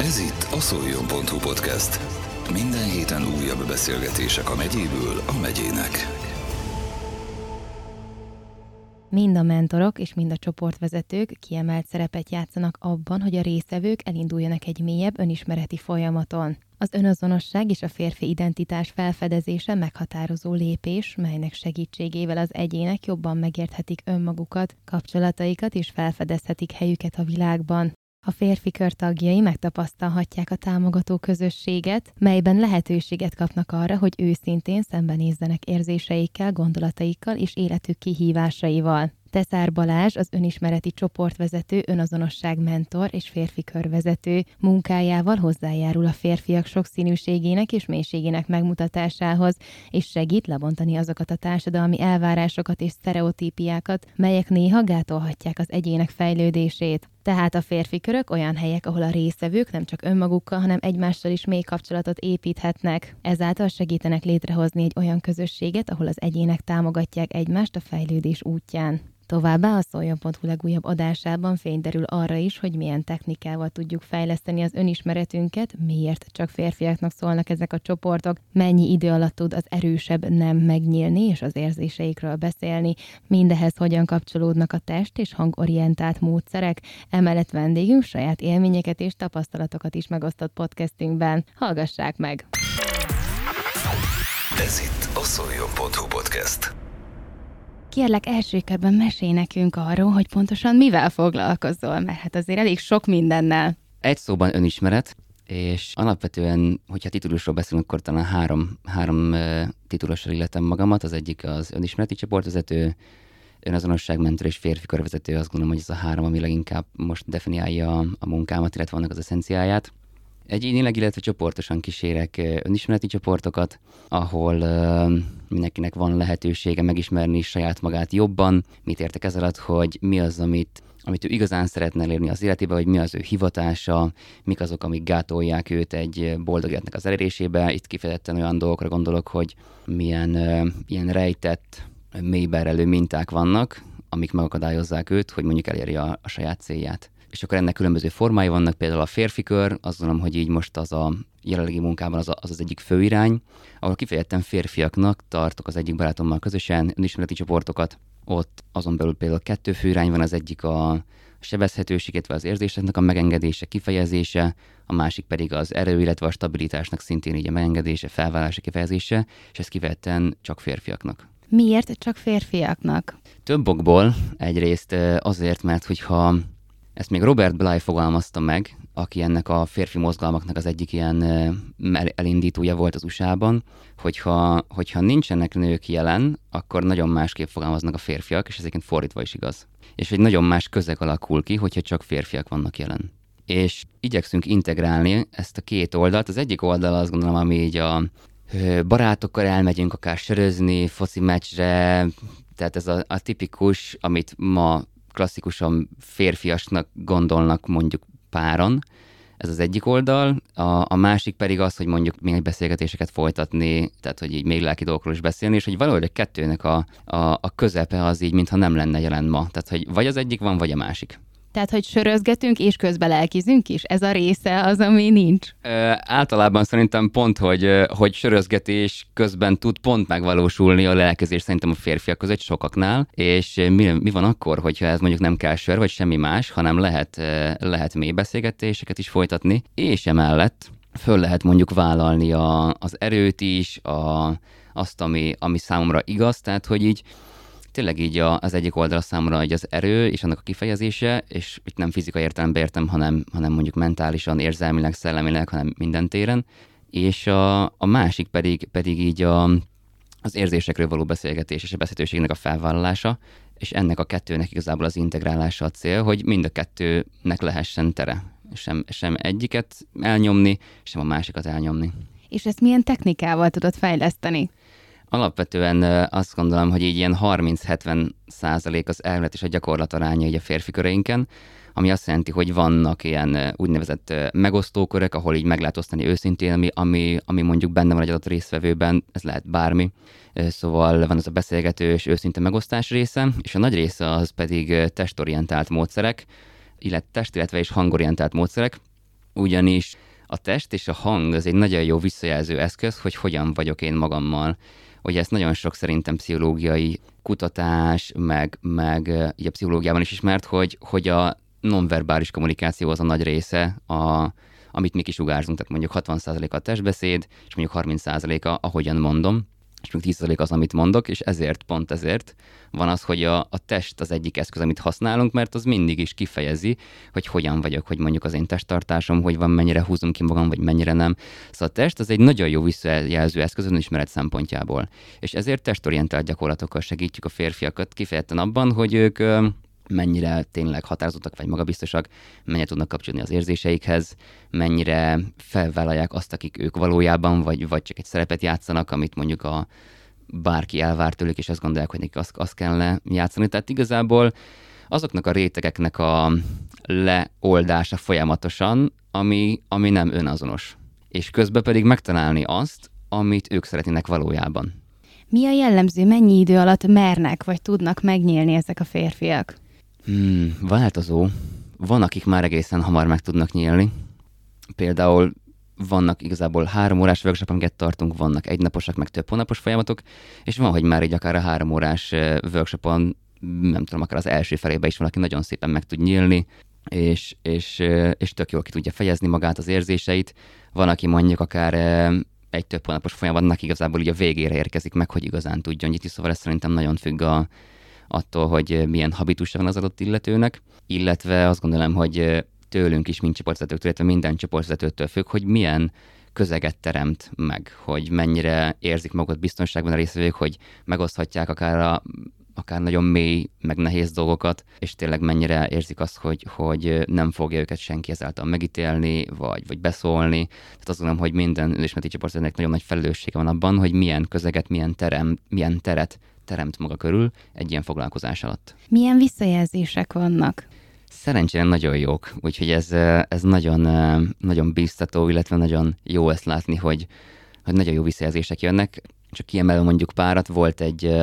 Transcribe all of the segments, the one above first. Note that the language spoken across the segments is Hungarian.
Ez itt a szoljon.hu podcast. Minden héten újabb beszélgetések a megyéből a megyének. Mind a mentorok és mind a csoportvezetők kiemelt szerepet játszanak abban, hogy a részevők elinduljanak egy mélyebb önismereti folyamaton. Az önazonosság és a férfi identitás felfedezése meghatározó lépés, melynek segítségével az egyének jobban megérthetik önmagukat, kapcsolataikat és felfedezhetik helyüket a világban. A férfi kör tagjai megtapasztalhatják a támogató közösséget, melyben lehetőséget kapnak arra, hogy őszintén szembenézzenek érzéseikkel, gondolataikkal és életük kihívásaival. Teszár Balázs, az önismereti csoportvezető, önazonosság mentor és férfi körvezető munkájával hozzájárul a férfiak sokszínűségének és mélységének megmutatásához, és segít lebontani azokat a társadalmi elvárásokat és sztereotípiákat, melyek néha gátolhatják az egyének fejlődését. Tehát a férfi körök olyan helyek, ahol a részevők nem csak önmagukkal, hanem egymással is mély kapcsolatot építhetnek. Ezáltal segítenek létrehozni egy olyan közösséget, ahol az egyének támogatják egymást a fejlődés útján. Továbbá a szoljon.hu legújabb adásában fényderül arra is, hogy milyen technikával tudjuk fejleszteni az önismeretünket, miért csak férfiaknak szólnak ezek a csoportok, mennyi idő alatt tud az erősebb nem megnyílni és az érzéseikről beszélni, mindehez hogyan kapcsolódnak a test és hangorientált módszerek, emellett vendégünk saját élményeket és tapasztalatokat is megosztott podcastünkben. Hallgassák meg! Ez itt a szoljon.hu podcast. Kérlek, első körben mesélj nekünk arról, hogy pontosan mivel foglalkozol, mert hát azért elég sok mindennel. Egy szóban önismeret, és alapvetően, hogyha titulusról beszélünk, akkor talán három, három titulusra illetem magamat. Az egyik az önismereti csoportvezető, önazonosságmentor és férfi körvezető. Azt gondolom, hogy ez a három, ami leginkább most definiálja a, a munkámat, illetve annak az eszenciáját. Egyénileg, illetve csoportosan kísérek önismereti csoportokat, ahol uh, mindenkinek van lehetősége megismerni saját magát jobban. Mit értek ez hogy mi az, amit amit ő igazán szeretne elérni az életébe, hogy mi az ő hivatása, mik azok, amik gátolják őt egy boldog életnek az elérésébe. Itt kifejezetten olyan dolgokra gondolok, hogy milyen uh, ilyen rejtett, mélyberelő minták vannak, amik megakadályozzák őt, hogy mondjuk elérje a, a saját célját és akkor ennek különböző formái vannak, például a férfi kör, azt gondolom, hogy így most az a jelenlegi munkában az, a, az az egyik főirány, ahol kifejezetten férfiaknak tartok az egyik barátommal közösen önismereti csoportokat. Ott azon belül például kettő főirány van, az egyik a sebezhetőség, illetve az érzéseknek a megengedése, kifejezése, a másik pedig az erő, illetve a stabilitásnak szintén így a megengedése, felvállása, kifejezése, és ez kifejezetten csak férfiaknak. Miért csak férfiaknak? Több okból. Egyrészt azért, mert hogyha ezt még Robert Bly fogalmazta meg, aki ennek a férfi mozgalmaknak az egyik ilyen elindítója volt az USA-ban, hogyha, hogyha nincsenek nők jelen, akkor nagyon másképp fogalmaznak a férfiak, és ez egyébként fordítva is igaz. És egy nagyon más közeg alakul ki, hogyha csak férfiak vannak jelen. És igyekszünk integrálni ezt a két oldalt. Az egyik oldal azt gondolom, ami így a barátokkal elmegyünk akár sörözni, foci meccsre, tehát ez a, a tipikus, amit ma klasszikusan férfiasnak gondolnak mondjuk páran, ez az egyik oldal, a, a másik pedig az, hogy mondjuk még beszélgetéseket folytatni, tehát hogy így még lelki dolgokról is beszélni, és hogy valahogy a kettőnek a, a, a közepe az így, mintha nem lenne jelen ma. Tehát, hogy vagy az egyik van, vagy a másik. Tehát, hogy sörözgetünk, és közben lelkizünk is? Ez a része az, ami nincs? Ö, általában szerintem pont, hogy, hogy sörözgetés közben tud pont megvalósulni a lelkezés szerintem a férfiak között sokaknál, és mi, mi van akkor, hogyha ez mondjuk nem kell sör, vagy semmi más, hanem lehet, lehet mély beszélgetéseket is folytatni, és emellett föl lehet mondjuk vállalni a, az erőt is, a, azt, ami, ami számomra igaz, tehát hogy így tényleg így a, az egyik oldal számomra hogy az erő és annak a kifejezése, és itt nem fizikai értelemben értem, hanem, hanem mondjuk mentálisan, érzelmileg, szellemileg, hanem minden téren. És a, a másik pedig, pedig így a, az érzésekről való beszélgetés és a beszélőségnek a felvállalása, és ennek a kettőnek igazából az integrálása a cél, hogy mind a kettőnek lehessen tere. Sem, sem egyiket elnyomni, sem a másikat elnyomni. És ezt milyen technikával tudod fejleszteni? Alapvetően azt gondolom, hogy így ilyen 30-70 százalék az elmélet és a gyakorlat aránya így a férfi köreinken, ami azt jelenti, hogy vannak ilyen úgynevezett megosztókörök, ahol így meg lehet osztani őszintén, ami, ami, ami mondjuk benne van egy adott résztvevőben, ez lehet bármi. Szóval van az a beszélgetős, őszinte megosztás része, és a nagy része az pedig testorientált módszerek, illetve test, illetve és hangorientált módszerek, ugyanis a test és a hang az egy nagyon jó visszajelző eszköz, hogy hogyan vagyok én magammal. Ugye ezt nagyon sok szerintem pszichológiai kutatás, meg, meg ugye pszichológiában is ismert, hogy, hogy a nonverbális kommunikáció az a nagy része, a, amit mi kisugárzunk, tehát mondjuk 60% a testbeszéd, és mondjuk 30%-a, ahogyan mondom és még 10% az, amit mondok, és ezért, pont ezért van az, hogy a, a test az egyik eszköz, amit használunk, mert az mindig is kifejezi, hogy hogyan vagyok, hogy mondjuk az én testtartásom, hogy van, mennyire húzom ki magam, vagy mennyire nem. Szóval a test az egy nagyon jó visszajelző eszköz az ismeret szempontjából. És ezért testorientált gyakorlatokkal segítjük a férfiakat kifejezetten abban, hogy ők mennyire tényleg határozottak vagy magabiztosak, mennyire tudnak kapcsolódni az érzéseikhez, mennyire felvállalják azt, akik ők valójában, vagy, vagy csak egy szerepet játszanak, amit mondjuk a bárki elvár tőlük, és azt gondolják, hogy nekik azt, azt kellene játszani. Tehát igazából azoknak a rétegeknek a leoldása folyamatosan, ami, ami nem önazonos. És közben pedig megtalálni azt, amit ők szeretnének valójában. Mi a jellemző, mennyi idő alatt mernek vagy tudnak megnyílni ezek a férfiak? Hmm, változó. Van, akik már egészen hamar meg tudnak nyílni. Például vannak igazából három órás workshop, amiket tartunk, vannak egynaposak, meg több hónapos folyamatok, és van, hogy már egy akár a három órás workshopon, nem tudom, akár az első felébe is valaki nagyon szépen meg tud nyílni, és, és, és tök jól ki tudja fejezni magát az érzéseit. Van, aki mondjuk akár egy több hónapos folyamatnak igazából így a végére érkezik meg, hogy igazán tudjon nyitni, szóval ez szerintem nagyon függ a, attól, hogy milyen habitusa van az adott illetőnek, illetve azt gondolom, hogy tőlünk is, mint csoportvezetőktől, illetve minden csoportvezetőtől függ, hogy milyen közeget teremt meg, hogy mennyire érzik magukat biztonságban a részvevők, hogy megoszthatják akár a akár nagyon mély, meg nehéz dolgokat, és tényleg mennyire érzik azt, hogy, hogy nem fogja őket senki ezáltal megítélni, vagy, vagy beszólni. Tehát azt gondolom, hogy minden önismereti csoportnak nagyon nagy felelőssége van abban, hogy milyen közeget, milyen, terem, milyen teret teremt maga körül egy ilyen foglalkozás alatt. Milyen visszajelzések vannak? Szerencsére nagyon jók, úgyhogy ez, ez nagyon, nagyon biztató, illetve nagyon jó ezt látni, hogy, hogy nagyon jó visszajelzések jönnek. Csak kiemelő mondjuk párat, volt egy,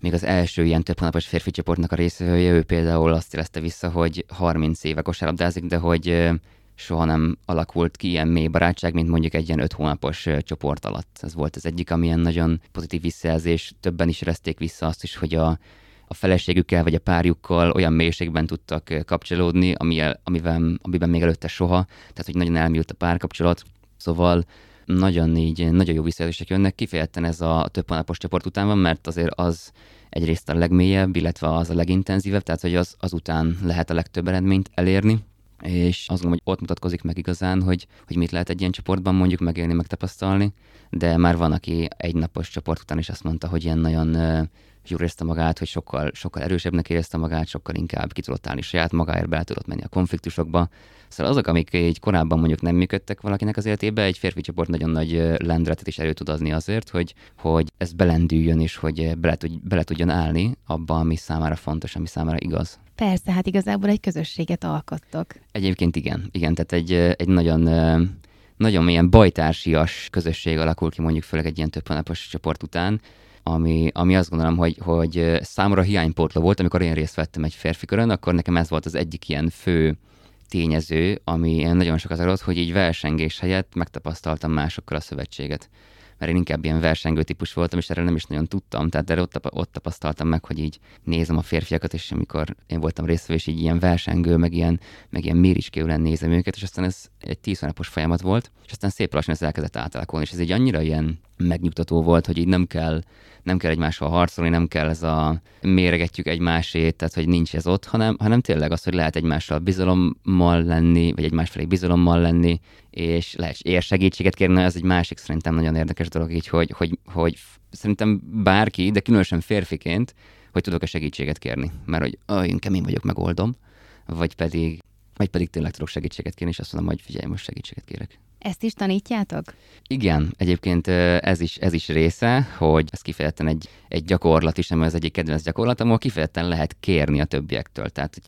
még az első ilyen több hónapos férfi csoportnak a részvevője, ő például azt érezte vissza, hogy 30 éve kosárlabdázik, de hogy soha nem alakult ki ilyen mély barátság, mint mondjuk egy ilyen öt hónapos csoport alatt. Ez volt az egyik, amilyen nagyon pozitív visszajelzés. Többen is érezték vissza azt is, hogy a, a feleségükkel vagy a párjukkal olyan mélységben tudtak kapcsolódni, amivel, amiben, amiben még előtte soha, tehát hogy nagyon elmúlt a párkapcsolat. Szóval nagyon így, nagyon jó visszajelzések jönnek, kifejezetten ez a több hónapos csoport után van, mert azért az egyrészt a legmélyebb, illetve az a legintenzívebb, tehát hogy az, azután lehet a legtöbb eredményt elérni, és azt gondolom, hogy ott mutatkozik meg igazán, hogy, hogy mit lehet egy ilyen csoportban mondjuk megélni, megtapasztalni, de már van, aki egy napos csoport után is azt mondta, hogy ilyen nagyon jól érezte magát, hogy sokkal, sokkal erősebbnek érezte magát, sokkal inkább ki tudott állni saját magáért, be tudott menni a konfliktusokba. Szóval azok, amik így korábban mondjuk nem működtek valakinek az életébe, egy férfi csoport nagyon nagy lendületet is erőt tud adni azért, hogy, hogy ez belendüljön és hogy bele, tud, bele tudjon állni abba, ami számára fontos, ami számára igaz. Persze, hát igazából egy közösséget alkottok. Egyébként igen, igen, tehát egy, egy nagyon nagyon ilyen bajtársias közösség alakul ki mondjuk főleg egy ilyen több hónapos csoport után, ami, ami azt gondolom, hogy, hogy számomra hiánypótló volt, amikor én részt vettem egy férfi körön, akkor nekem ez volt az egyik ilyen fő tényező, ami nagyon sokat adott, hogy így versengés helyett megtapasztaltam másokkal a szövetséget mert én inkább ilyen versengő típus voltam, és erről nem is nagyon tudtam, tehát erre ott, ott tapasztaltam meg, hogy így nézem a férfiakat, és amikor én voltam részvevő, és így ilyen versengő, meg ilyen, meg ilyen mériskélően nézem őket, és aztán ez egy tíz hónapos folyamat volt, és aztán szép lassan ez elkezdett átalakulni, és ez egy annyira ilyen megnyugtató volt, hogy így nem kell nem kell egymással harcolni, nem kell ez a méregetjük egymásét, tehát hogy nincs ez ott, hanem, hanem tényleg az, hogy lehet egymással bizalommal lenni, vagy egymás felé bizalommal lenni, és lehet ér segítséget kérni, ez egy másik szerintem nagyon érdekes dolog így, hogy, hogy, hogy szerintem bárki, de különösen férfiként, hogy tudok a segítséget kérni, mert hogy oh, én kemény vagyok, megoldom, vagy pedig, vagy pedig tényleg tudok segítséget kérni, és azt mondom, hogy figyelj, most segítséget kérek. Ezt is tanítjátok? Igen, egyébként ez is, ez is része, hogy ez kifejezetten egy, egy gyakorlat is, nem az egyik kedvenc gyakorlatom, ahol kifejezetten lehet kérni a többiektől. Tehát, hogy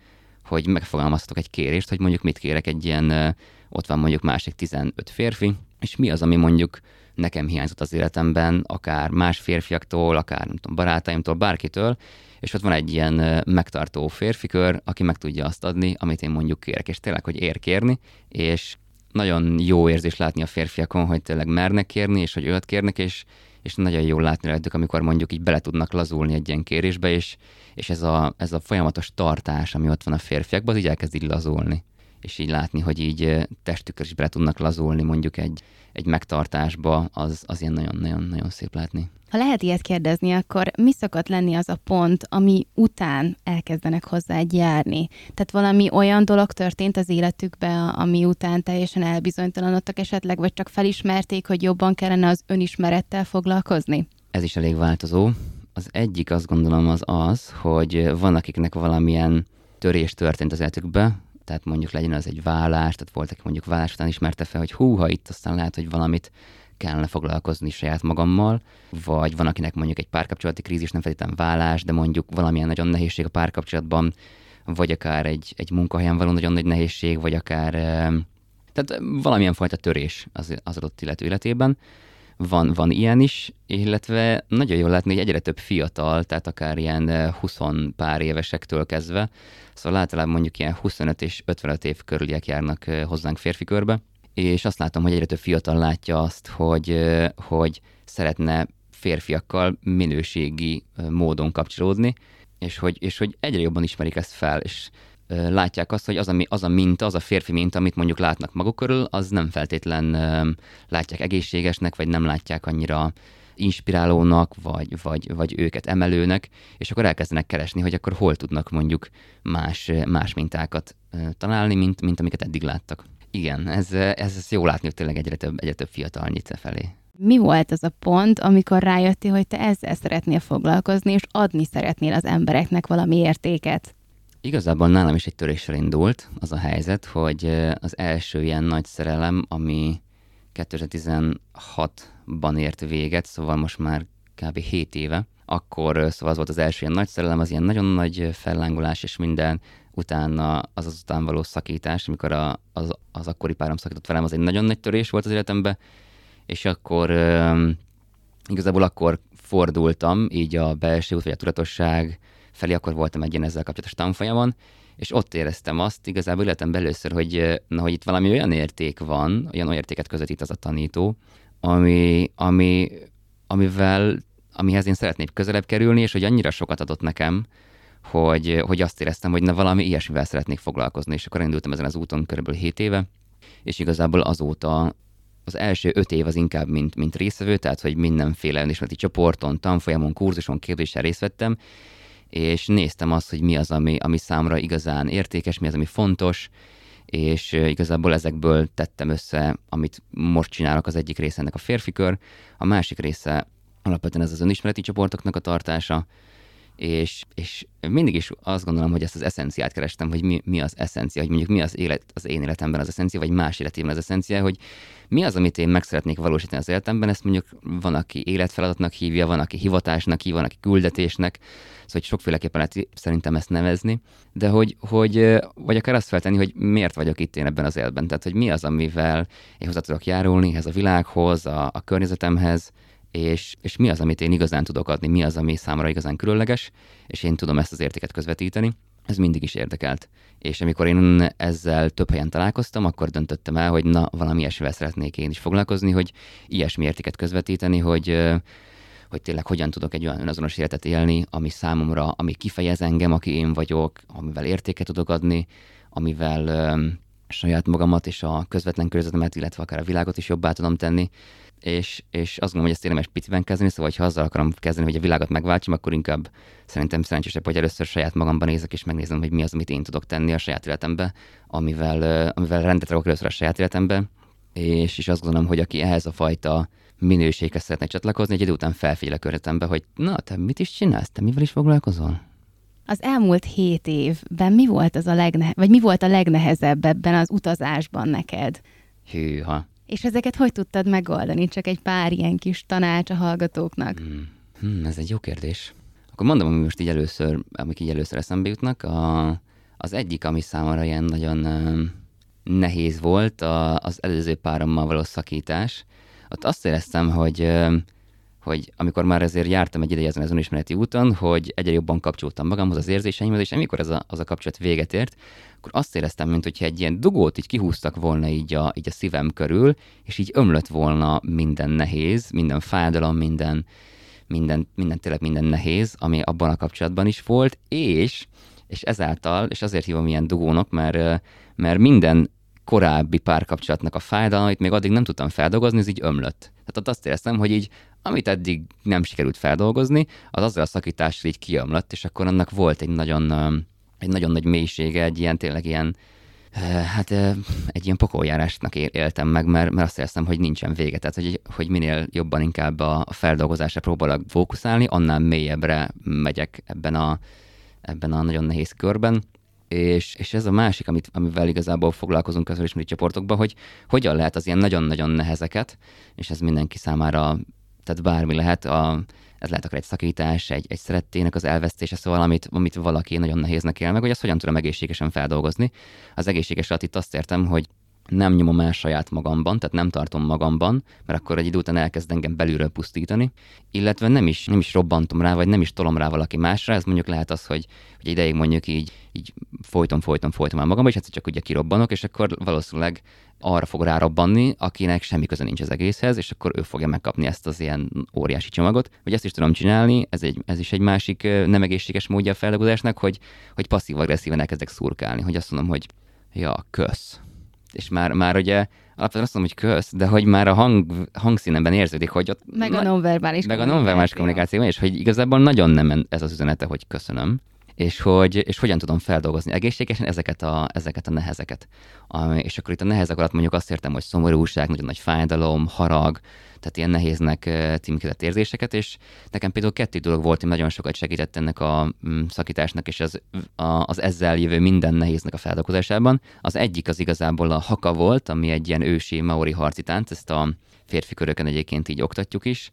megfogalmaztok egy kérést, hogy mondjuk mit kérek egy ilyen, ott van mondjuk másik 15 férfi, és mi az, ami mondjuk nekem hiányzott az életemben, akár más férfiaktól, akár nem tudom, barátaimtól, bárkitől, és ott van egy ilyen megtartó férfikör, aki meg tudja azt adni, amit én mondjuk kérek, és tényleg, hogy ér kérni, és nagyon jó érzés látni a férfiakon, hogy tényleg mernek kérni, és hogy őt kérnek, és, és nagyon jó látni rajtuk, amikor mondjuk így bele tudnak lazulni egy ilyen kérésbe, és, és ez, a, ez a folyamatos tartás, ami ott van a férfiakban, az így elkezd így lazulni. És így látni, hogy így testükkel is bele tudnak lazulni mondjuk egy, egy megtartásba, az, az ilyen nagyon-nagyon-nagyon szép látni. Ha lehet ilyet kérdezni, akkor mi szokott lenni az a pont, ami után elkezdenek hozzá egy járni? Tehát valami olyan dolog történt az életükben, ami után teljesen elbizonytalanodtak esetleg, vagy csak felismerték, hogy jobban kellene az önismerettel foglalkozni? Ez is elég változó. Az egyik azt gondolom az az, hogy van akiknek valamilyen törés történt az életükbe, tehát mondjuk legyen az egy vállás, tehát volt, aki mondjuk vállás után ismerte fel, hogy hú, ha itt aztán lehet, hogy valamit kellene foglalkozni saját magammal, vagy van, akinek mondjuk egy párkapcsolati krízis, nem feltétlenül vállás, de mondjuk valamilyen nagyon nehézség a párkapcsolatban, vagy akár egy, egy munkahelyen való nagyon nagy nehézség, vagy akár tehát valamilyen fajta törés az, az adott illető életében. Van, van ilyen is, illetve nagyon jól látni, hogy egyre több fiatal, tehát akár ilyen 20 pár évesektől kezdve, szóval általában mondjuk ilyen 25 és 55 év körüliek járnak hozzánk férfi körbe, és azt látom, hogy egyre több fiatal látja azt, hogy, hogy szeretne férfiakkal minőségi módon kapcsolódni, és hogy, és hogy egyre jobban ismerik ezt fel, és látják azt, hogy az a, az a minta, az a férfi minta, amit mondjuk látnak maguk körül, az nem feltétlen látják egészségesnek, vagy nem látják annyira inspirálónak, vagy, vagy, vagy őket emelőnek, és akkor elkezdenek keresni, hogy akkor hol tudnak mondjuk más, más mintákat találni, mint, mint amiket eddig láttak. Igen, ez, ez, ez jó látni, hogy tényleg egyre több, egyre több fiatal nyit felé. Mi volt az a pont, amikor rájöttél, hogy te ezzel szeretnél foglalkozni, és adni szeretnél az embereknek valami értéket? Igazából nálam is egy töréssel indult az a helyzet, hogy az első ilyen nagy szerelem, ami 2016-ban ért véget, szóval most már kb. 7 éve, akkor szóval az volt az első ilyen nagy szerelem, az ilyen nagyon nagy fellángolás és minden, utána az az után való szakítás, amikor a, az, az akkori párom szakított velem, az egy nagyon nagy törés volt az életemben, és akkor igazából akkor fordultam így a belső út, vagy a tudatosság felé, akkor voltam egy ilyen ezzel kapcsolatos tanfolyamon, és ott éreztem azt igazából életemben először, hogy, na, hogy itt valami olyan érték van, olyan értéket közvetít az a tanító, ami, ami, amivel, amihez én szeretnék közelebb kerülni, és hogy annyira sokat adott nekem, hogy, hogy azt éreztem, hogy na valami ilyesmivel szeretnék foglalkozni, és akkor indultam ezen az úton körülbelül 7 éve, és igazából azóta az első öt év az inkább, mint, mint részvevő, tehát hogy mindenféle önismereti csoporton, tanfolyamon, kurzuson, kérdéssel részt vettem, és néztem azt, hogy mi az, ami, ami számra igazán értékes, mi az, ami fontos, és igazából ezekből tettem össze, amit most csinálok az egyik része ennek a férfi kör, a másik része alapvetően ez az önismereti csoportoknak a tartása, és, és mindig is azt gondolom, hogy ezt az eszenciát kerestem, hogy mi, mi az eszencia, hogy mondjuk mi az élet az én életemben az eszencia, vagy más életében az eszencia, hogy mi az, amit én meg szeretnék valósítani az életemben, ezt mondjuk van, aki életfeladatnak hívja, van, aki hivatásnak hív, van, aki küldetésnek, szóval hogy sokféleképpen lehet szerintem ezt nevezni, de hogy, hogy vagy akár azt feltenni, hogy miért vagyok itt én ebben az életben, tehát hogy mi az, amivel én hozzá tudok járulni ehhez a világhoz, a, a környezetemhez, és, és mi az, amit én igazán tudok adni, mi az, ami számomra igazán különleges, és én tudom ezt az értéket közvetíteni. Ez mindig is érdekelt. És amikor én ezzel több helyen találkoztam, akkor döntöttem el, hogy na, valami ilyesmivel szeretnék én is foglalkozni, hogy ilyesmi értéket közvetíteni, hogy, hogy tényleg hogyan tudok egy olyan önazonos életet élni, ami számomra, ami kifejez engem, aki én vagyok, amivel értéket tudok adni, amivel saját magamat és a közvetlen környezetemet, illetve akár a világot is jobbá tudom tenni és, és azt gondolom, hogy ezt érdemes piciben kezdeni, szóval ha azzal akarom kezdeni, hogy a világot megváltsam, akkor inkább szerintem szerencsésebb, hogy először saját magamban nézek, és megnézem, hogy mi az, amit én tudok tenni a saját életembe, amivel, amivel rendet rakok először a saját életembe, és, és azt gondolom, hogy aki ehhez a fajta minőséghez szeretne csatlakozni, egy idő után felfigyel a környezetembe, hogy na, te mit is csinálsz, te mivel is foglalkozol? Az elmúlt hét évben mi volt az a legnehe- vagy mi volt a legnehezebb ebben az utazásban neked? Hűha. És ezeket hogy tudtad megoldani? Csak egy pár ilyen kis tanács a hallgatóknak. Hmm. Hmm, ez egy jó kérdés. Akkor mondom, ami most így először, amik így először eszembe jutnak. A, az egyik, ami számomra ilyen nagyon nehéz volt, a, az előző párommal való szakítás. Ott azt éreztem, hogy uh, hogy amikor már ezért jártam egy ideje ezen az önismereti úton, hogy egyre jobban kapcsoltam magamhoz az érzéseimhez, és amikor ez a, az a kapcsolat véget ért, akkor azt éreztem, mint hogyha egy ilyen dugót így kihúztak volna így a, így a szívem körül, és így ömlött volna minden nehéz, minden fájdalom, minden, minden, minden tényleg minden nehéz, ami abban a kapcsolatban is volt, és, és ezáltal, és azért hívom ilyen dugónak, mert, mert minden korábbi párkapcsolatnak a fájdalmait még addig nem tudtam feldolgozni, ez így ömlött. Tehát ott azt éreztem, hogy így amit eddig nem sikerült feldolgozni, az azzal a szakítással így kiömlött, és akkor annak volt egy nagyon, egy nagyon nagy mélysége, egy ilyen tényleg ilyen, hát egy ilyen pokoljárásnak éltem meg, mert, mert azt éreztem, hogy nincsen vége. Tehát, hogy, hogy minél jobban inkább a feldolgozásra próbálok fókuszálni, annál mélyebbre megyek ebben a, ebben a nagyon nehéz körben. És, és ez a másik, amit, amivel igazából foglalkozunk az ismeri csoportokban, hogy hogyan lehet az ilyen nagyon-nagyon nehezeket, és ez mindenki számára, tehát bármi lehet, a, ez lehet akár egy szakítás, egy, egy szerettének az elvesztése, szóval amit, amit valaki nagyon nehéznek él meg, hogy azt hogyan tudom egészségesen feldolgozni. Az egészséges alatt itt azt értem, hogy nem nyomom el saját magamban, tehát nem tartom magamban, mert akkor egy idő után elkezd engem belülről pusztítani, illetve nem is, nem is robbantom rá, vagy nem is tolom rá valaki másra, ez mondjuk lehet az, hogy, hogy ideig mondjuk így, így folyton, folyton, folyton már magam, és egyszer csak ugye kirobbanok, és akkor valószínűleg arra fog rárobbanni, akinek semmi köze nincs az egészhez, és akkor ő fogja megkapni ezt az ilyen óriási csomagot. Hogy ezt is tudom csinálni, ez, egy, ez is egy másik nem egészséges módja a feldolgozásnak, hogy, hogy passzív-agresszíven elkezdek szurkálni, hogy azt mondom, hogy ja, kösz, és már, már ugye alapvetően azt mondom, hogy kösz, de hogy már a hang, hangszínemben érződik, hogy ott... Meg a nonverbális Meg a nonverbális kommunikáció, és hogy igazából nagyon nem ez az üzenete, hogy köszönöm, és hogy és hogyan tudom feldolgozni egészségesen ezeket a, ezeket a nehezeket. És akkor itt a nehezek alatt mondjuk azt értem, hogy szomorúság, nagyon nagy fájdalom, harag, tehát ilyen nehéznek címkézett érzéseket, és nekem például kettő dolog volt, hogy nagyon sokat segített ennek a mm, szakításnak, és az, a, az ezzel jövő minden nehéznek a feldolgozásában. Az egyik az igazából a haka volt, ami egy ilyen ősi maori harci tánc, ezt a férfi köröken egyébként így oktatjuk is.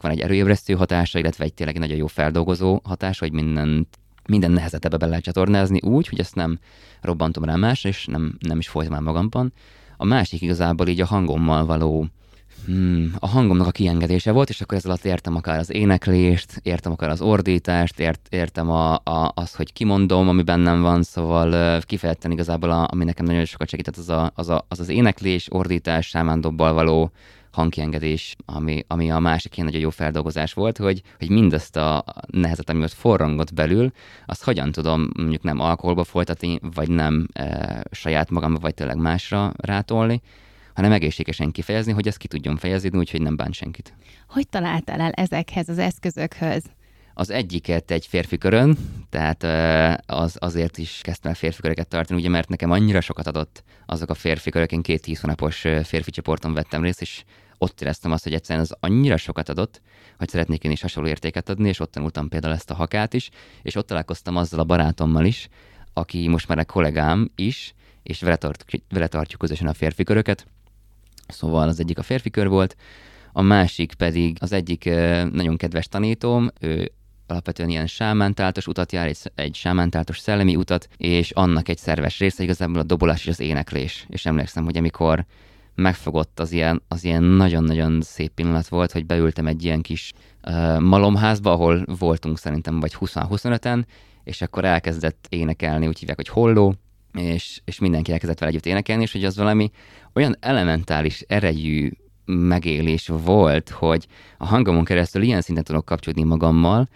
Van egy erőébresztő hatása, illetve egy tényleg nagyon jó feldolgozó hatása, hogy minden minden nehezet ebbe be lehet csatornázni úgy, hogy ezt nem robbantom rá más, és nem, nem is folytom el magamban. A másik igazából így a hangommal való hmm, a hangomnak a kiengedése volt, és akkor ezzel alatt értem akár az éneklést, értem akár az ordítást, ért, értem a, a, az, hogy kimondom, ami bennem van, szóval kifejezetten igazából, a, ami nekem nagyon sokat segített, az a, az, a, az, az éneklés, ordítás, sámándobbal való hangkiengedés, ami, ami a másik ilyen nagyon jó feldolgozás volt, hogy, hogy mindazt a nehezet, ami ott forrongott belül, azt hogyan tudom mondjuk nem alkoholba folytatni, vagy nem e, saját magamba, vagy tényleg másra rátolni, hanem egészségesen kifejezni, hogy ezt ki tudjon fejezni, úgyhogy nem bánt senkit. Hogy találtál el ezekhez az eszközökhöz? Az egyiket egy férfi körön, tehát az, azért is kezdtem el férfi köröket tartani, ugye mert nekem annyira sokat adott azok a férfi körök, én két tíz hónapos férfi csoporton vettem részt, és ott éreztem azt, hogy egyszerűen az annyira sokat adott, hogy szeretnék én is hasonló értéket adni, és ott tanultam például ezt a hakát is, és ott találkoztam azzal a barátommal is, aki most már egy kollégám is, és vele, tart, vele tartjuk közösen a férfi köröket. Szóval az egyik a férfi kör volt, a másik pedig az egyik nagyon kedves tanítóm, ő alapvetően ilyen sámántáltos utat jár, egy, egy sámántáltos szellemi utat, és annak egy szerves része igazából a dobolás és az éneklés. És emlékszem, hogy amikor megfogott az ilyen, az ilyen nagyon-nagyon szép pillanat volt, hogy beültem egy ilyen kis uh, malomházba, ahol voltunk szerintem vagy 20-25-en, és akkor elkezdett énekelni, úgy hívják, hogy holló, és, és mindenki elkezdett vele együtt énekelni, és hogy az valami olyan elementális erejű megélés volt, hogy a hangomon keresztül ilyen szinten tudok kapcsolódni magammal,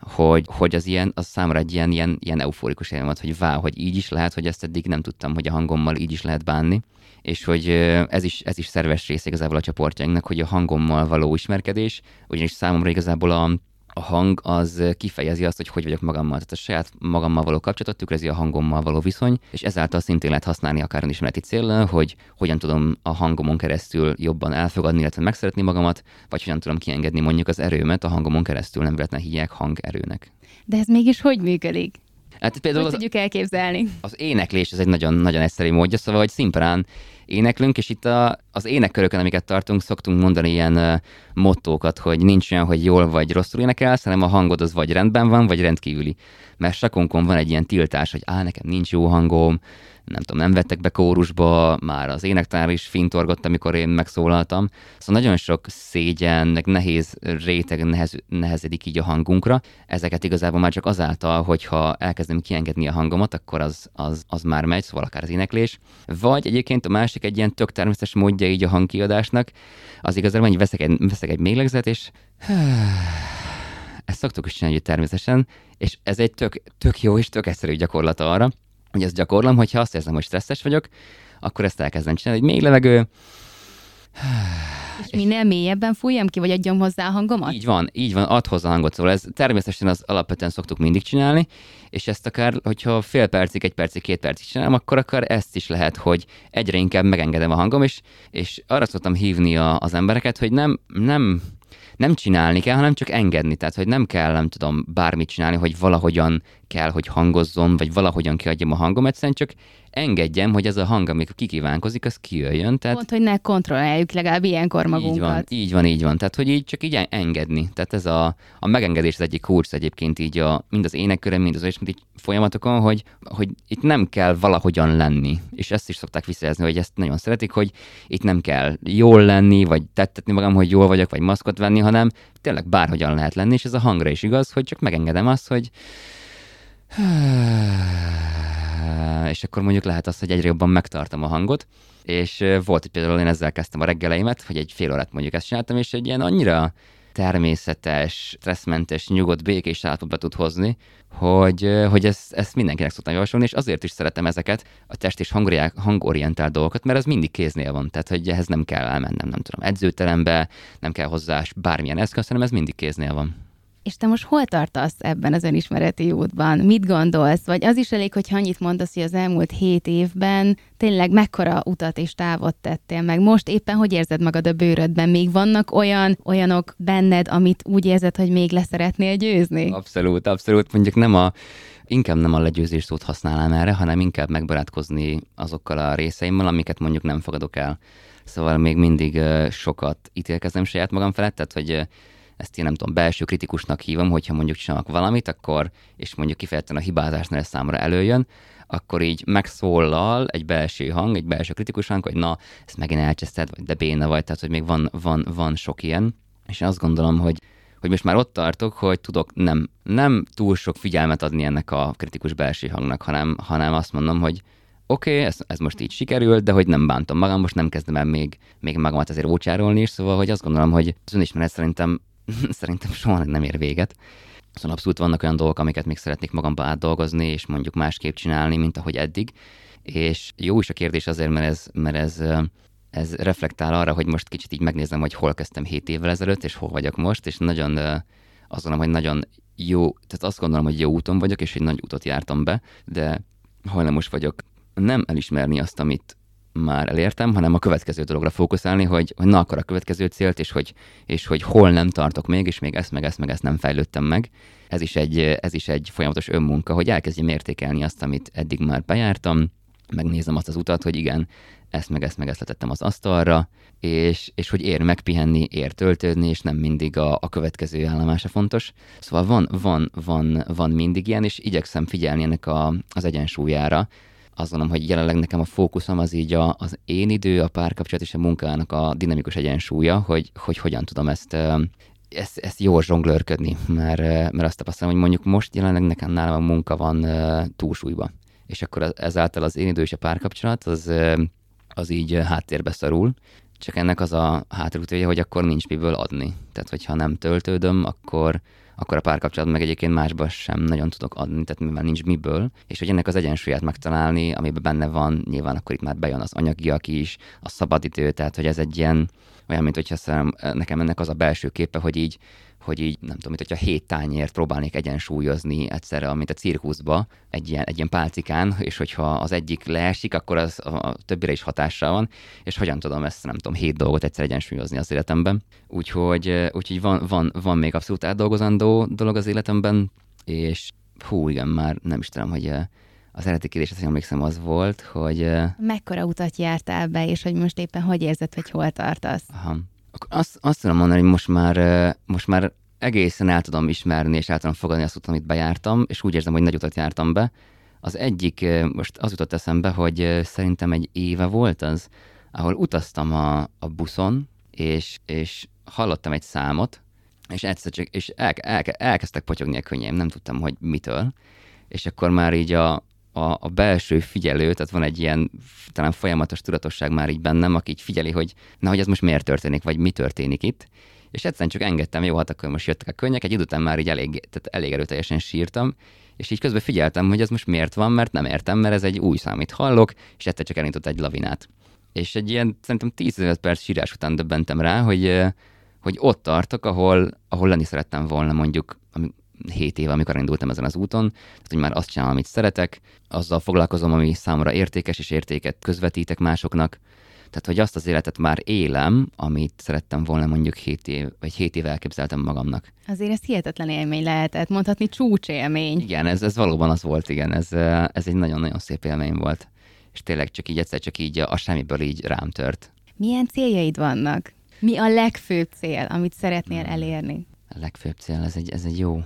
hogy, hogy az ilyen, az számomra egy ilyen, ilyen, ilyen euforikus élmény hogy vá, hogy így is lehet, hogy ezt eddig nem tudtam, hogy a hangommal így is lehet bánni, és hogy ez is, ez is szerves része igazából a csoportjainknak, hogy a hangommal való ismerkedés, ugyanis számomra igazából a, a hang az kifejezi azt, hogy hogy vagyok magammal. Tehát a saját magammal való kapcsolatot tükrözi a hangommal való viszony, és ezáltal szintén lehet használni akár önismereti célra, hogy hogyan tudom a hangomon keresztül jobban elfogadni, illetve megszeretni magamat, vagy hogyan tudom kiengedni mondjuk az erőmet a hangomon keresztül, nem véletlen hívják hangerőnek. De ez mégis hogy működik? Hát például hogy tudjuk elképzelni? Az éneklés ez egy nagyon, nagyon egyszerű módja, szóval, hogy szimplán éneklünk, és itt a, az énekkörökön, amiket tartunk, szoktunk mondani ilyen uh, mottókat, hogy nincs olyan, hogy jól vagy rosszul énekelsz, hanem a hangod az vagy rendben van, vagy rendkívüli. Mert sakonkon van egy ilyen tiltás, hogy á, nekem nincs jó hangom, nem tudom, nem vettek be kórusba, már az énektanár is fintorgott, amikor én megszólaltam. Szóval nagyon sok szégyen, nehéz réteg nehez, nehezedik így a hangunkra. Ezeket igazából már csak azáltal, hogyha elkezdem kiengedni a hangomat, akkor az, az, az már megy, szóval akár az éneklés. Vagy egyébként a másik egy ilyen tök természetes módja így a hangkiadásnak, az igazából, hogy veszek egy, veszek egy méglegzet, és ezt szoktuk is csinálni természetesen, és ez egy tök, tök jó és tök egyszerű gyakorlat arra, hogy ezt gyakorlom, hogyha azt érzem, hogy stresszes vagyok, akkor ezt elkezdem csinálni, hogy még levegő, és minél mélyebben fújjam ki, vagy adjam hozzá a hangomat? Így van, így van, ad hozzá a hangot, szóval ez természetesen az alapvetően szoktuk mindig csinálni, és ezt akár, hogyha fél percig, egy percig, két percig csinálom, akkor akár ezt is lehet, hogy egyre inkább megengedem a hangom, és, és arra szoktam hívni a, az embereket, hogy nem, nem nem csinálni kell, hanem csak engedni. Tehát, hogy nem kell, nem tudom, bármit csinálni, hogy valahogyan kell, hogy hangozzon, vagy valahogyan kiadjam a hangom, egyszerűen csak engedjem, hogy ez a hang, amikor kikívánkozik, az kijöjjön. Tehát... Pont, hogy ne kontrolláljuk legalább ilyenkor magunkat. Így van, így van, így van. Tehát, hogy így csak így engedni. Tehát ez a, a megengedés az egyik kursz egyébként így a, mind az énekkörön, mind az és így folyamatokon, hogy, hogy itt nem kell valahogyan lenni. És ezt is szokták visszajelzni, hogy ezt nagyon szeretik, hogy itt nem kell jól lenni, vagy tettetni magam, hogy jól vagyok, vagy maszkot venni, hanem tényleg bárhogyan lehet lenni, és ez a hangra is igaz, hogy csak megengedem azt, hogy és akkor mondjuk lehet az, hogy egyre jobban megtartom a hangot, és volt, hogy például én ezzel kezdtem a reggeleimet, hogy egy fél órát mondjuk ezt csináltam, és egy ilyen annyira természetes, stresszmentes, nyugodt, békés állapotba tud hozni, hogy, hogy ezt, ezt mindenkinek szoktam javasolni, és azért is szeretem ezeket a test és hangorientált dolgokat, mert ez mindig kéznél van, tehát hogy ehhez nem kell elmennem, nem tudom, edzőterembe, nem kell hozzá bármilyen eszköz, hanem ez mindig kéznél van. És te most hol tartasz ebben az önismereti útban? Mit gondolsz? Vagy az is elég, hogy annyit mondasz, hogy az elmúlt hét évben tényleg mekkora utat és távot tettél meg. Most éppen hogy érzed magad a bőrödben? Még vannak olyan olyanok benned, amit úgy érzed, hogy még leszeretnél győzni? Abszolút, abszolút. Mondjuk nem a inkább nem a legyőzés szót használnám erre, hanem inkább megbarátkozni azokkal a részeimmel, amiket mondjuk nem fogadok el. Szóval még mindig sokat ítélkezem saját magam felett, tehát hogy ezt én nem tudom, belső kritikusnak hívom, hogyha mondjuk csinálok valamit, akkor, és mondjuk kifejezetten a hibázásnál ez számra előjön, akkor így megszólal egy belső hang, egy belső kritikus hang, hogy na, ezt megint elcseszted, vagy de béna vagy, tehát hogy még van, van, van sok ilyen. És én azt gondolom, hogy, hogy most már ott tartok, hogy tudok nem, nem túl sok figyelmet adni ennek a kritikus belső hangnak, hanem, hanem azt mondom, hogy oké, okay, ez, ez most így sikerült, de hogy nem bántom magam, most nem kezdem el még, még magamat ezért ócsárolni is, szóval hogy azt gondolom, hogy az önismeret szerintem szerintem soha nem ér véget. Szóval abszolút vannak olyan dolgok, amiket még szeretnék magamba átdolgozni, és mondjuk másképp csinálni, mint ahogy eddig. És jó is a kérdés azért, mert ez, mert ez, ez reflektál arra, hogy most kicsit így megnézem, hogy hol kezdtem 7 évvel ezelőtt, és hol vagyok most, és nagyon azt gondolom, hogy nagyon jó, tehát azt gondolom, hogy jó úton vagyok, és egy nagy útot jártam be, de hajlamos vagyok nem elismerni azt, amit már elértem, hanem a következő dologra fókuszálni, hogy, hogy na akkor a következő célt, és hogy, és hogy hol nem tartok még, és még ezt, meg ezt, meg ezt nem fejlődtem meg. Ez is egy, ez is egy folyamatos önmunka, hogy elkezdjem értékelni azt, amit eddig már bejártam, megnézem azt az utat, hogy igen, ezt meg ezt meg ezt letettem az asztalra, és, és hogy ér megpihenni, ér töltődni, és nem mindig a, a következő állomása fontos. Szóval van, van, van, van mindig ilyen, és igyekszem figyelni ennek a, az egyensúlyára, azt gondolom, hogy jelenleg nekem a fókuszom az így a, az én idő, a párkapcsolat és a munkának a dinamikus egyensúlya, hogy, hogy hogyan tudom ezt, ezt, ezt jól zsonglőrködni, mert, mert azt tapasztalom, hogy mondjuk most jelenleg nekem nálam a munka van túlsúlyba. És akkor ezáltal az én idő és a párkapcsolat az, az így háttérbe szorul, csak ennek az a hátrútője, hogy akkor nincs miből adni. Tehát, hogyha nem töltődöm, akkor, akkor a párkapcsolat meg egyébként másba sem nagyon tudok adni, tehát mivel nincs miből, és hogy ennek az egyensúlyát megtalálni, amiben benne van, nyilván akkor itt már bejön az anyagiak is, a szabadidő, tehát hogy ez egy ilyen, olyan, mint hogyha nekem ennek az a belső képe, hogy így hogy így, nem tudom, mint hogyha hét tányért próbálnék egyensúlyozni egyszerre, mint a cirkuszba, egy ilyen, egy ilyen pálcikán, és hogyha az egyik leesik, akkor az a többire is hatással van, és hogyan tudom ezt, nem tudom, hét dolgot egyszer egyensúlyozni az életemben. Úgyhogy, úgyhogy van, van, van még abszolút átdolgozandó dolog az életemben, és hú, igen, már nem is tudom, hogy az eredeti kérdés, azt emlékszem, az volt, hogy... Mekkora utat jártál be, és hogy most éppen hogy érzed, hogy hol tartasz? Aha azt, azt tudom mondani, hogy most már, most már egészen el tudom ismerni, és el tudom fogadni azt, amit bejártam, és úgy érzem, hogy nagy utat jártam be. Az egyik, most az jutott eszembe, hogy szerintem egy éve volt az, ahol utaztam a, a buszon, és, és hallottam egy számot, és egyszer csak, és el, el, elkezdtek potyogni a könnyeim, nem tudtam, hogy mitől, és akkor már így a, a, a belső figyelő, tehát van egy ilyen talán folyamatos tudatosság már így bennem, aki így figyeli, hogy na, hogy ez most miért történik, vagy mi történik itt, és egyszerűen csak engedtem, jó, hát akkor most jöttek a könnyek, egy idő után már így elég, tehát elég erőteljesen sírtam, és így közben figyeltem, hogy ez most miért van, mert nem értem, mert ez egy új szám, amit hallok, és egyszer csak elindított egy lavinát. És egy ilyen, szerintem 10 perc sírás után döbbentem rá, hogy, hogy ott tartok, ahol, ahol lenni szerettem volna mondjuk 7 éve, amikor indultam ezen az úton, tehát hogy már azt csinálom, amit szeretek, azzal foglalkozom, ami számomra értékes, és értéket közvetítek másoknak, tehát, hogy azt az életet már élem, amit szerettem volna mondjuk 7 év, vagy 7 éve elképzeltem magamnak. Azért ez hihetetlen élmény lehetett, mondhatni csúcsélmény. Igen, ez, ez valóban az volt, igen, ez, ez egy nagyon-nagyon szép élmény volt. És tényleg csak így egyszer csak így a semmiből így rám tört. Milyen céljaid vannak? Mi a legfőbb cél, amit szeretnél hmm. elérni? A legfőbb cél, ez egy, ez egy jó,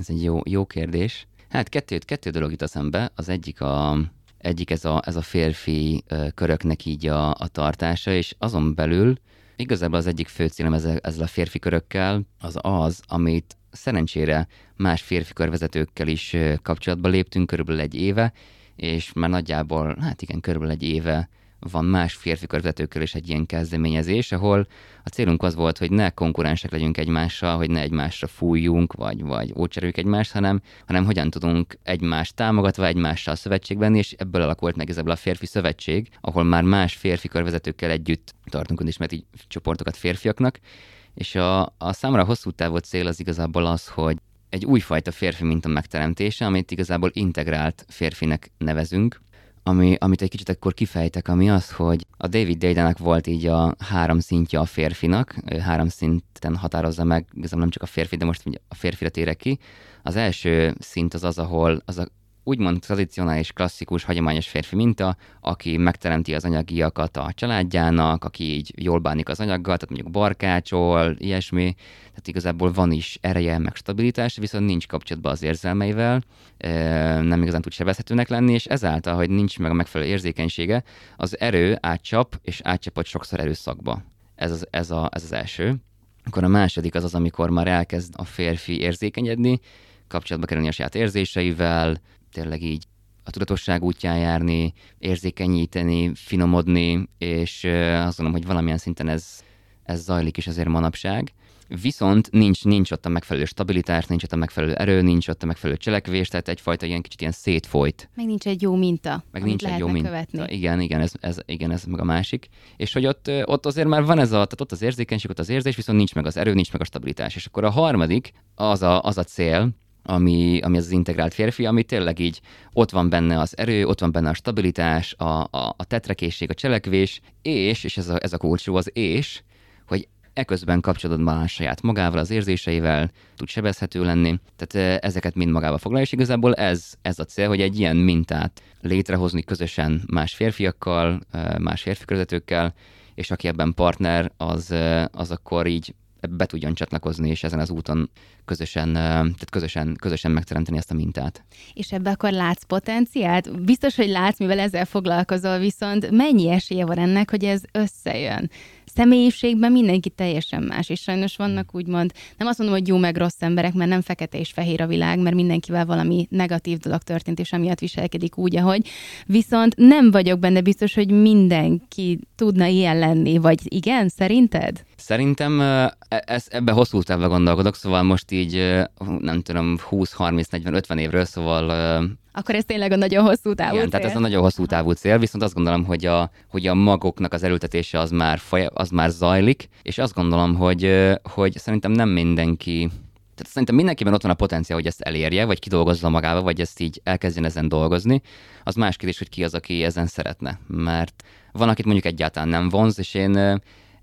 ez egy jó, jó kérdés. Hát kettő, kettő dolog jut eszembe. Az egyik a, egyik ez a, ez a férfi köröknek így a, a tartása, és azon belül igazából az egyik fő célom ezzel, ezzel a férfi körökkel az az, amit szerencsére más férfi körvezetőkkel is kapcsolatba léptünk körülbelül egy éve, és már nagyjából, hát igen, körülbelül egy éve van más férfi körvezetőkkel is egy ilyen kezdeményezés, ahol a célunk az volt, hogy ne konkurensek legyünk egymással, hogy ne egymásra fújjunk, vagy, vagy ócserüljük egymást, hanem, hanem hogyan tudunk egymást támogatva egymással szövetségben, és ebből alakult meg ebből a férfi szövetség, ahol már más férfi körvezetőkkel együtt tartunk önismereti csoportokat férfiaknak, és a, a számra hosszú távú cél az igazából az, hogy egy újfajta férfi minta megteremtése, amit igazából integrált férfinek nevezünk, ami, amit egy kicsit akkor kifejtek, ami az, hogy a David Daydenek volt így a három szintje a férfinak, ő három szinten határozza meg, igazából nem csak a férfi, de most a férfire térek ki. Az első szint az az, ahol az a úgymond tradicionális, klasszikus, hagyományos férfi minta, aki megteremti az anyagiakat a családjának, aki így jól bánik az anyaggal, tehát mondjuk barkácsol, ilyesmi, tehát igazából van is ereje, meg stabilitás, viszont nincs kapcsolatban az érzelmeivel, nem igazán tud sebezhetőnek lenni, és ezáltal, hogy nincs meg a megfelelő érzékenysége, az erő átcsap, és átcsapott sokszor erőszakba. Ez az, ez, a, ez az első. Akkor a második az az, amikor már elkezd a férfi érzékenyedni, kapcsolatba kerülni a saját érzéseivel, tényleg így a tudatosság útján járni, érzékenyíteni, finomodni, és azt gondolom, hogy valamilyen szinten ez, ez zajlik is azért manapság. Viszont nincs, nincs ott a megfelelő stabilitás, nincs ott a megfelelő erő, nincs ott a megfelelő cselekvés, tehát egyfajta ilyen kicsit ilyen szétfolyt. Meg nincs egy jó minta, meg nincs egy jó minta. Követni. Igen, igen, ez, ez, igen, ez meg a másik. És hogy ott, ott azért már van ez a, tehát ott az érzékenység, ott az érzés, viszont nincs meg az erő, nincs meg a stabilitás. És akkor a harmadik, az a, az a cél, ami, ami az, az integrált férfi, ami tényleg így ott van benne az erő, ott van benne a stabilitás, a, a, a tetrekészség, a cselekvés, és, és ez a, ez a kulcsú az és, hogy eközben kapcsolatban áll saját magával, az érzéseivel, tud sebezhető lenni, tehát ezeket mind magába foglalja, és igazából ez, ez a cél, hogy egy ilyen mintát létrehozni közösen más férfiakkal, más férfi közvetőkkel, és aki ebben partner, az, az akkor így be tudjon csatlakozni, és ezen az úton közösen, tehát közösen, közösen megteremteni ezt a mintát. És ebbe akkor látsz potenciált? Biztos, hogy látsz, mivel ezzel foglalkozol, viszont mennyi esélye van ennek, hogy ez összejön? személyiségben mindenki teljesen más, és sajnos vannak úgymond, nem azt mondom, hogy jó meg rossz emberek, mert nem fekete és fehér a világ, mert mindenkivel valami negatív dolog történt, és amiatt viselkedik úgy, ahogy. Viszont nem vagyok benne biztos, hogy mindenki tudna ilyen lenni, vagy igen, szerinted? Szerintem e, ez, ebbe hosszú távra gondolkodok, szóval most így nem tudom, 20, 30, 40, 50 évről, szóval akkor ez tényleg a nagyon hosszú távú Igen, cél. tehát ez a nagyon hosszú távú cél, viszont azt gondolom, hogy a, hogy a magoknak az erőltetése az már, foly, az már zajlik, és azt gondolom, hogy, hogy szerintem nem mindenki tehát szerintem mindenkiben ott van a potenciál, hogy ezt elérje, vagy kidolgozza magába, vagy ezt így elkezdjen ezen dolgozni. Az más kérdés, hogy ki az, aki ezen szeretne. Mert van, akit mondjuk egyáltalán nem vonz, és én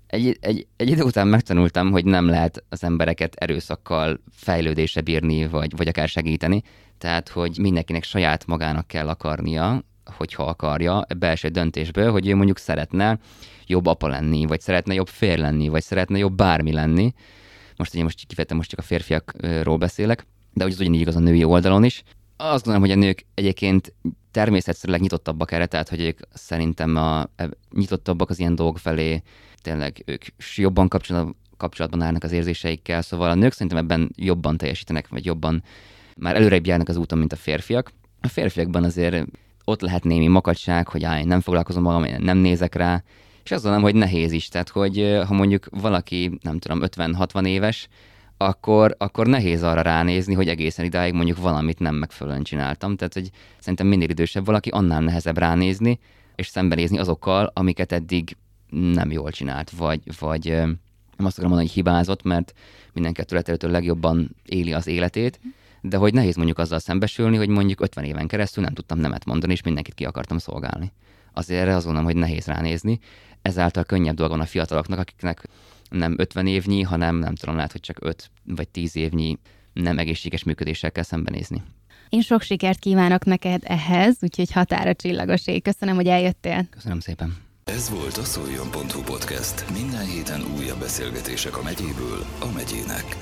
egy, egy, egy idő után megtanultam, hogy nem lehet az embereket erőszakkal fejlődésre bírni, vagy, vagy akár segíteni. Tehát, hogy mindenkinek saját magának kell akarnia, hogyha akarja, belső döntésből, hogy ő mondjuk szeretne jobb apa lenni, vagy szeretne jobb fér lenni, vagy szeretne jobb bármi lenni. Most ugye most kifejezetten most csak a férfiakról beszélek, de hogy az ugyanígy igaz a női oldalon is. Azt gondolom, hogy a nők egyébként természetszerűleg nyitottabbak erre, tehát hogy ők szerintem a, nyitottabbak az ilyen dolgok felé, tényleg ők jobban kapcsolatban, állnak az érzéseikkel, szóval a nők szerintem ebben jobban teljesítenek, vagy jobban már előrébb járnak az úton, mint a férfiak. A férfiakban azért ott lehet némi makacság, hogy állj, nem foglalkozom magam, nem nézek rá, és azt gondolom, hogy nehéz is, tehát hogy ha mondjuk valaki, nem tudom, 50-60 éves, akkor, akkor nehéz arra ránézni, hogy egészen idáig mondjuk valamit nem megfelelően csináltam. Tehát, hogy szerintem minél idősebb valaki, annál nehezebb ránézni, és szembenézni azokkal, amiket eddig nem jól csinált, vagy, vagy nem azt akarom mondani, hogy hibázott, mert mindenki a legjobban éli az életét, de hogy nehéz mondjuk azzal szembesülni, hogy mondjuk 50 éven keresztül nem tudtam nemet mondani, és mindenkit ki akartam szolgálni. Azért erre azt gondolom, hogy nehéz ránézni. Ezáltal könnyebb dolga van a fiataloknak, akiknek nem 50 évnyi, hanem nem tudom, lehet, hogy csak 5 vagy 10 évnyi nem egészséges működéssel kell szembenézni. Én sok sikert kívánok neked ehhez, úgyhogy határa csillagosé. Köszönöm, hogy eljöttél. Köszönöm szépen. Ez volt a Szoljon.hu podcast. Minden héten újabb beszélgetések a megyéből a megyének.